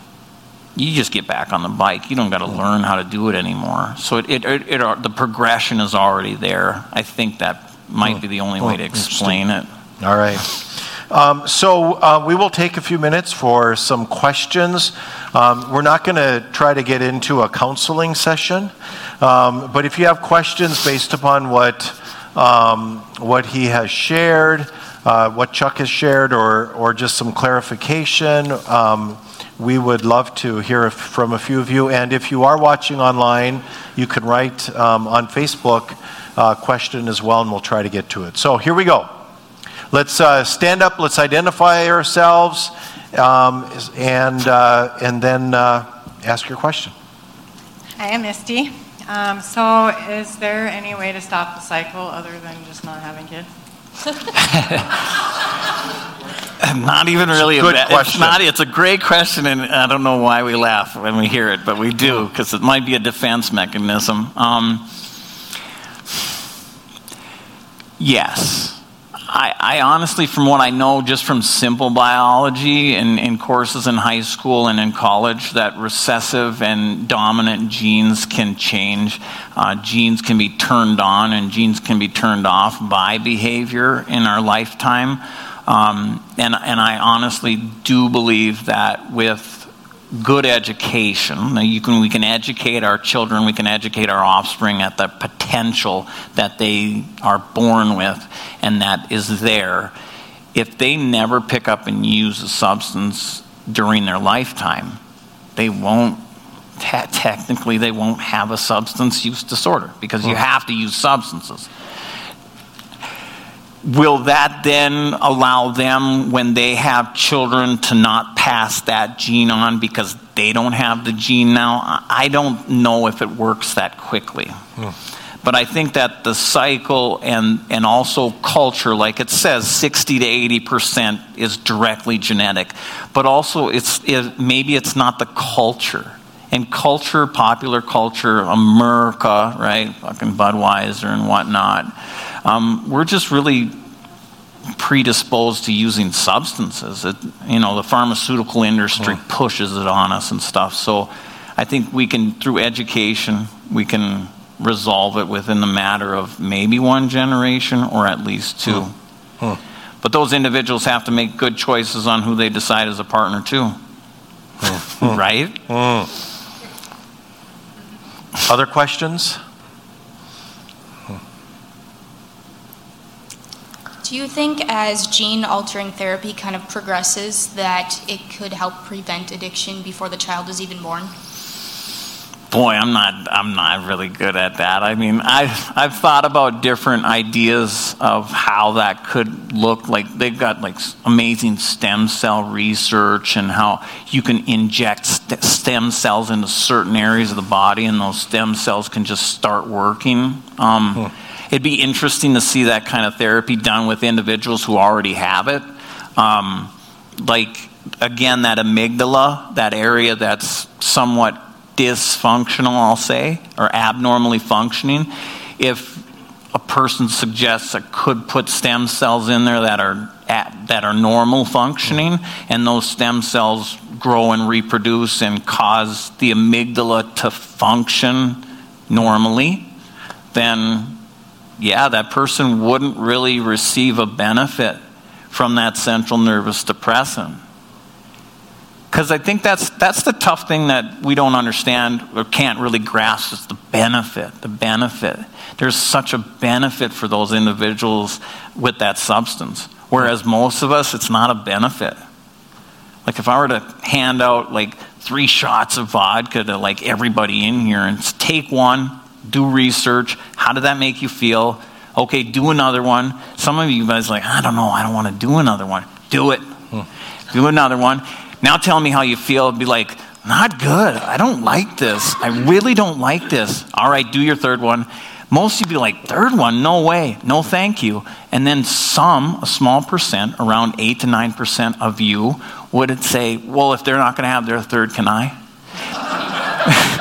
Speaker 2: You just get back on the bike. You don't got to learn how to do it anymore. So it, it, it, it, the progression is already there. I think that might hmm. be the only hmm. way to explain it.
Speaker 1: All right. Um, so uh, we will take a few minutes for some questions. Um, we're not going to try to get into a counseling session, um, but if you have questions based upon what um, what he has shared, uh, what Chuck has shared, or or just some clarification. Um, we would love to hear from a few of you. And if you are watching online, you can write um, on Facebook a uh, question as well, and we'll try to get to it. So here we go. Let's uh, stand up, let's identify ourselves, um, and, uh, and then uh, ask your question.
Speaker 3: Hi, I'm Misty. Um, so, is there any way to stop the cycle other than just not having kids?
Speaker 2: not even really
Speaker 1: a good a, question.
Speaker 2: It's, not, it's a great question, and I don't know why we laugh when we hear it, but we do because it might be a defense mechanism. Um, yes. I, I, honestly, from what I know, just from simple biology and in courses in high school and in college, that recessive and dominant genes can change. Uh, genes can be turned on and genes can be turned off by behavior in our lifetime. Um, and, and I honestly do believe that with good education. You can, we can educate our children, we can educate our offspring at the potential that they are born with and that is there. If they never pick up and use a substance during their lifetime, they won't, technically, they won't have a substance use disorder because you have to use substances will that then allow them, when they have children, to not pass that gene on because they don't have the gene now? I don't know if it works that quickly. Hmm. But I think that the cycle and, and also culture, like it says, 60 to 80% is directly genetic. But also, it's, it, maybe it's not the culture. And culture, popular culture, America, right? Fucking Budweiser and whatnot um, we're just really predisposed to using substances. It, you know, the pharmaceutical industry pushes it on us and stuff. So I think we can, through education, we can resolve it within the matter of maybe one generation or at least two. Mm. Mm. But those individuals have to make good choices on who they decide as a partner, too. right?
Speaker 1: Other questions?
Speaker 4: Do you think as gene altering therapy kind of progresses that it could help prevent addiction before the child is even born?
Speaker 2: Boy, I'm not I'm not really good at that. I mean, I've I've thought about different ideas of how that could look. Like they've got like amazing stem cell research and how you can inject st- stem cells into certain areas of the body, and those stem cells can just start working. Um, hmm it'd be interesting to see that kind of therapy done with individuals who already have it. Um, like, again, that amygdala, that area that's somewhat dysfunctional, I'll say, or abnormally functioning. If a person suggests I could put stem cells in there that are at, that are normal functioning, and those stem cells grow and reproduce and cause the amygdala to function normally, then yeah, that person wouldn't really receive a benefit from that central nervous depressant. Because I think that's, that's the tough thing that we don't understand or can't really grasp is the benefit. The benefit. There's such a benefit for those individuals with that substance. Whereas most of us, it's not a benefit. Like if I were to hand out like three shots of vodka to like everybody in here and take one, do research. How did that make you feel? Okay, do another one. Some of you guys like, I don't know, I don't want to do another one. Do it. Hmm. Do another one. Now tell me how you feel. Be like, not good. I don't like this. I really don't like this. All right, do your third one. Most of you be like, third one? No way. No, thank you. And then some, a small percent, around 8 to 9% of you would say, well, if they're not going to have their third, can I?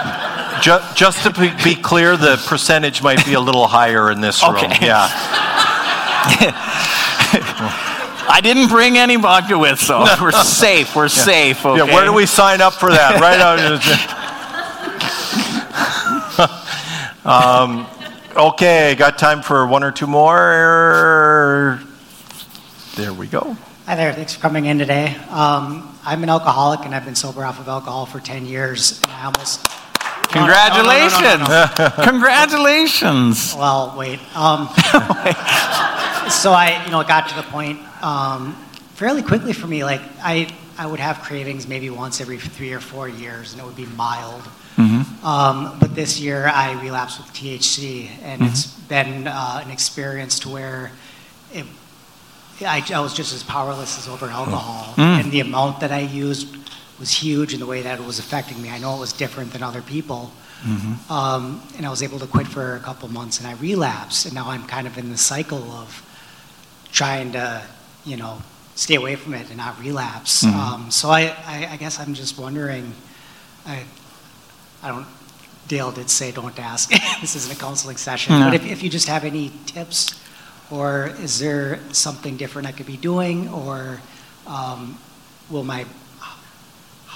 Speaker 1: Just, just to be clear, the percentage might be a little higher in this room. Okay. Yeah.
Speaker 2: I didn't bring any vodka with, so no. we're safe. We're yeah. safe. Okay?
Speaker 1: Yeah, where do we sign up for that? right out. um, okay, got time for one or two more. There we go.
Speaker 5: Hi there. Thanks for coming in today. Um, I'm an alcoholic, and I've been sober off of alcohol for 10 years. And I almost
Speaker 2: Congratulations! No, no, no, Congratulations!
Speaker 5: Well, wait. Um, so I, you know, got to the point um, fairly quickly for me. Like I, I would have cravings maybe once every three or four years, and it would be mild. Mm-hmm. Um, but this year I relapsed with THC, and mm-hmm. it's been uh, an experience to where it, I, I, was just as powerless as over alcohol, mm-hmm. and the amount that I used was huge in the way that it was affecting me. I know it was different than other people. Mm-hmm. Um, and I was able to quit for a couple months and I relapsed. And now I'm kind of in the cycle of trying to, you know, stay away from it and not relapse. Mm-hmm. Um, so I, I, I, guess I'm just wondering, I, I don't, Dale did say don't ask. this isn't a counseling session. No. But if, if you just have any tips or is there something different I could be doing or um, will my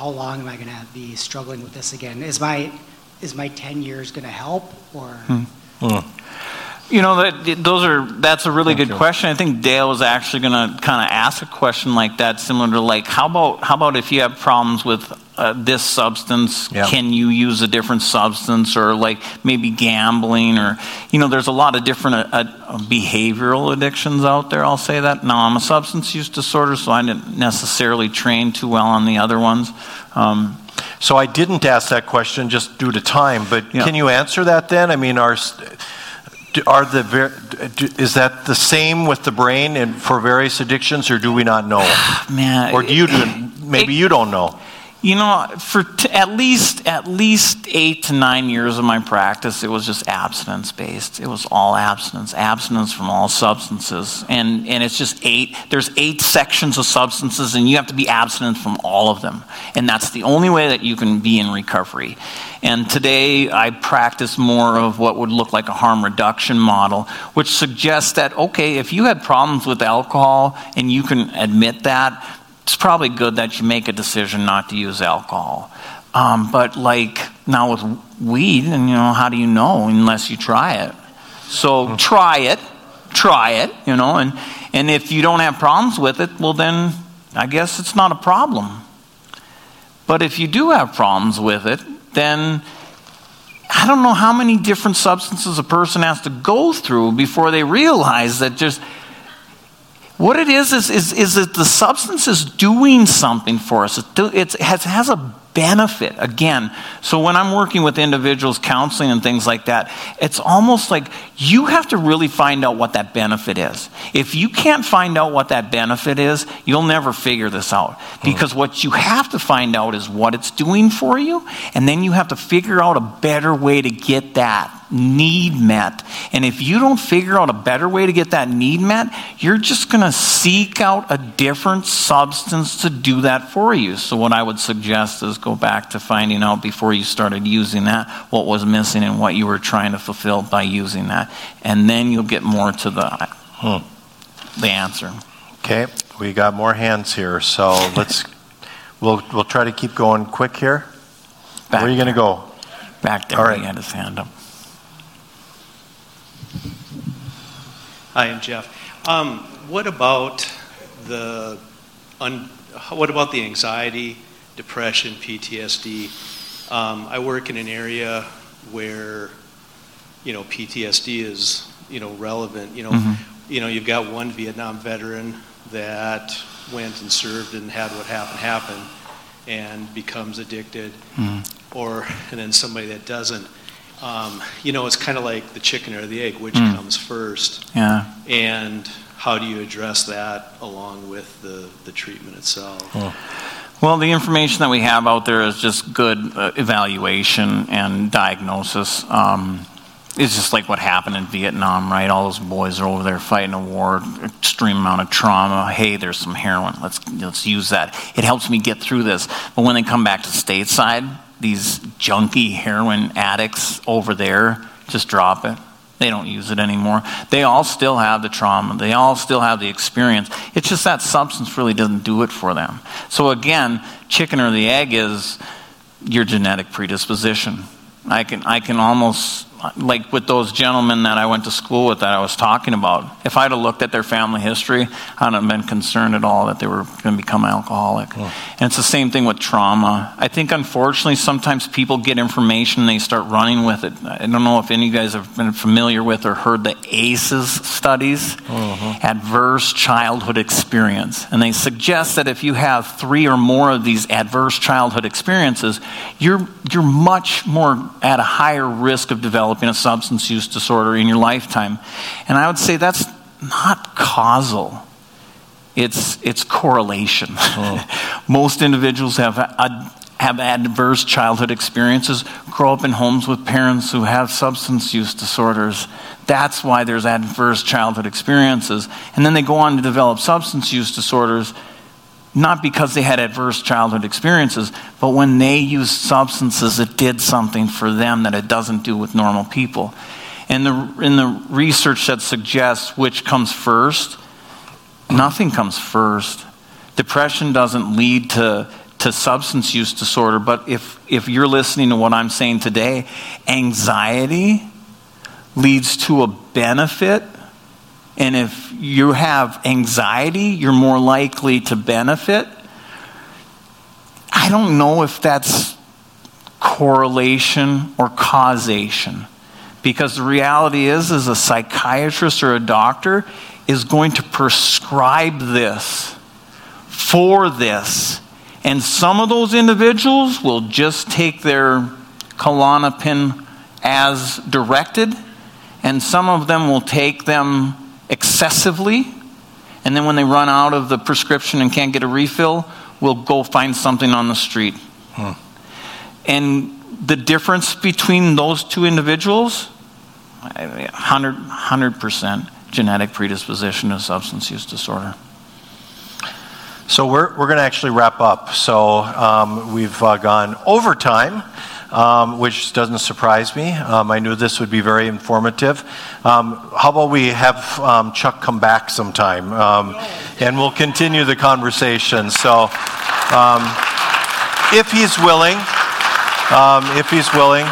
Speaker 5: how long am I going to be struggling with this again? Is my is my 10 years going to help or? Hmm.
Speaker 2: Hmm. You know, that, those are that's a really Thank good you. question. I think Dale was actually going to kind of ask a question like that, similar to like, how about how about if you have problems with uh, this substance. Yeah. can you use a different substance or like maybe gambling or you know there's a lot of different uh, uh, behavioral addictions out there i'll say that. Now i'm a substance use disorder so i didn't necessarily train too well on the other ones. Um,
Speaker 1: so i didn't ask that question just due to time but yeah. can you answer that then? I mean are are the is that the same with the brain and for various addictions or do we not know?
Speaker 2: Man
Speaker 1: or do you do maybe it, you don't know
Speaker 2: you know, for t- at least at least eight to nine years of my practice, it was just abstinence based. It was all abstinence, abstinence from all substances, and and it's just eight. There's eight sections of substances, and you have to be abstinent from all of them, and that's the only way that you can be in recovery. And today, I practice more of what would look like a harm reduction model, which suggests that okay, if you had problems with alcohol and you can admit that it's probably good that you make a decision not to use alcohol. Um, but like now with weed, and you know, how do you know unless you try it? So mm-hmm. try it, try it, you know, and and if you don't have problems with it, well then I guess it's not a problem. But if you do have problems with it, then I don't know how many different substances a person has to go through before they realize that just what it is is, is, is that the substance is doing something for us. It, do, it has, has a benefit. Again so when i'm working with individuals counseling and things like that it's almost like you have to really find out what that benefit is. If you can't find out what that benefit is you'll never figure this out. Because what you have to find out is what it's doing for you and then you have to figure out a better way to get that need met. And if you don't figure out a better way to get that need met, you're just going to seek out a different substance to do that for you. So, what I would suggest is go back to finding out before you started using that what was missing and what you were trying to fulfill by using that. And then you'll get more to the, hmm. the answer.
Speaker 1: Okay, we got more hands here, so let's we'll we'll try to keep going quick here. Back Where are you going to go?
Speaker 2: Back there. All right. He had his hand up.
Speaker 6: Hi, I'm Jeff. Um, what about the un, what about the anxiety depression, PTSD. Um, I work in an area where, you know, PTSD is, you know, relevant. You know, mm-hmm. you know, you've got one Vietnam veteran that went and served and had what happened happen, and becomes addicted, mm-hmm. or and then somebody that doesn't. Um, you know, it's kind of like the chicken or the egg, which mm. comes first.
Speaker 2: Yeah.
Speaker 6: And how do you address that along with the, the treatment itself? Oh.
Speaker 2: Well, the information that we have out there is just good uh, evaluation and diagnosis. Um, it's just like what happened in Vietnam, right? All those boys are over there fighting a war, extreme amount of trauma. Hey, there's some heroin. Let's let's use that. It helps me get through this. But when they come back to stateside, these junky heroin addicts over there just drop it. They don't use it anymore. They all still have the trauma. They all still have the experience. It's just that substance really doesn't do it for them. So, again, chicken or the egg is your genetic predisposition. I can, I can almost like with those gentlemen that I went to school with that I was talking about, if I'd have looked at their family history, I wouldn't have been concerned at all that they were going to become alcoholic. And it's the same thing with trauma. I think, unfortunately, sometimes people get information and they start running with it. I don't know if any of you guys have been familiar with or heard the ACEs studies, mm-hmm. Adverse Childhood Experience. And they suggest that if you have three or more of these adverse childhood experiences, you're, you're much more at a higher risk of developing developing a substance use disorder in your lifetime. And I would say that's not causal. It's, it's correlation. Oh. Most individuals have, have adverse childhood experiences, grow up in homes with parents who have substance use disorders. That's why there's adverse childhood experiences. And then they go on to develop substance use disorders not because they had adverse childhood experiences, but when they used substances, it did something for them that it doesn't do with normal people. And the, in the research that suggests which comes first, nothing comes first. Depression doesn't lead to, to substance use disorder, but if, if you're listening to what I'm saying today, anxiety leads to a benefit and if you have anxiety, you're more likely to benefit. I don't know if that's correlation or causation. Because the reality is, is a psychiatrist or a doctor is going to prescribe this for this. And some of those individuals will just take their Klonopin as directed, and some of them will take them excessively. And then when they run out of the prescription and can't get a refill, will go find something on the street. Hmm. And the difference between those two individuals 100, 100% genetic predisposition to substance use disorder.
Speaker 1: So we're, we're going to actually wrap up. So um, we've uh, gone overtime, um, which doesn't surprise me. Um, I knew this would be very informative. Um, how about we have um, Chuck come back sometime, um, and we'll continue the conversation. So if he's willing, if he's willing.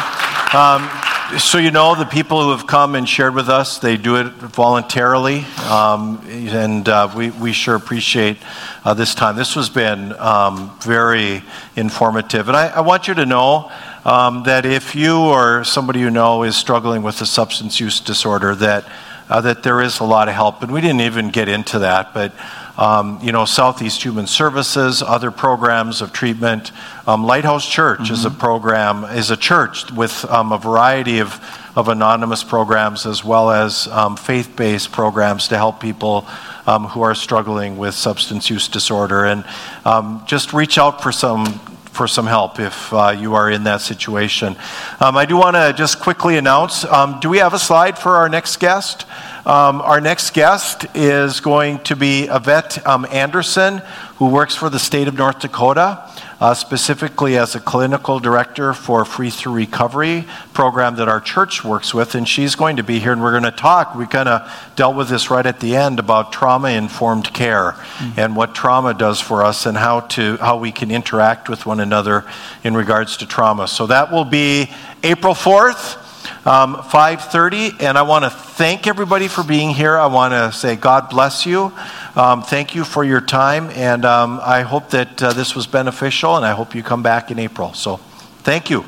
Speaker 1: So, you know, the people who have come and shared with us, they do it voluntarily, um, and uh, we, we sure appreciate uh, this time. This has been um, very informative. And I, I, want you to know um, that if you or somebody you know is struggling with a substance use disorder, that, uh, that there is a lot of help. And we didn't even get into that, but um, you know, Southeast Human Services, other programs of treatment. Um, Lighthouse Church mm-hmm. is a mm-hmm. program, is a church with um, a variety of, of anonymous programs as well as um, faith based programs to help people um, who are struggling with substance use disorder. And um, just reach out for some for some help if uh, you are in that situation. Um, I do want to just quickly announce um, do we have a slide for our next guest? Um, our next guest is going to be Yvette um, Anderson, who works for the state of North Dakota, uh, specifically as a clinical director for Free Through Recovery program that our church works with. And she's going to be here, and we're going to talk. We kind of dealt with this right at the end about trauma informed care mm-hmm. and what trauma does for us and how, to, how we can interact with one another in regards to trauma. So that will be April 4th um, 5.30 and i want to thank everybody for being here. I want to say god bless you. Um, thank you for your time and um, i hope that uh, this was beneficial and i hope you come back in april. So thank you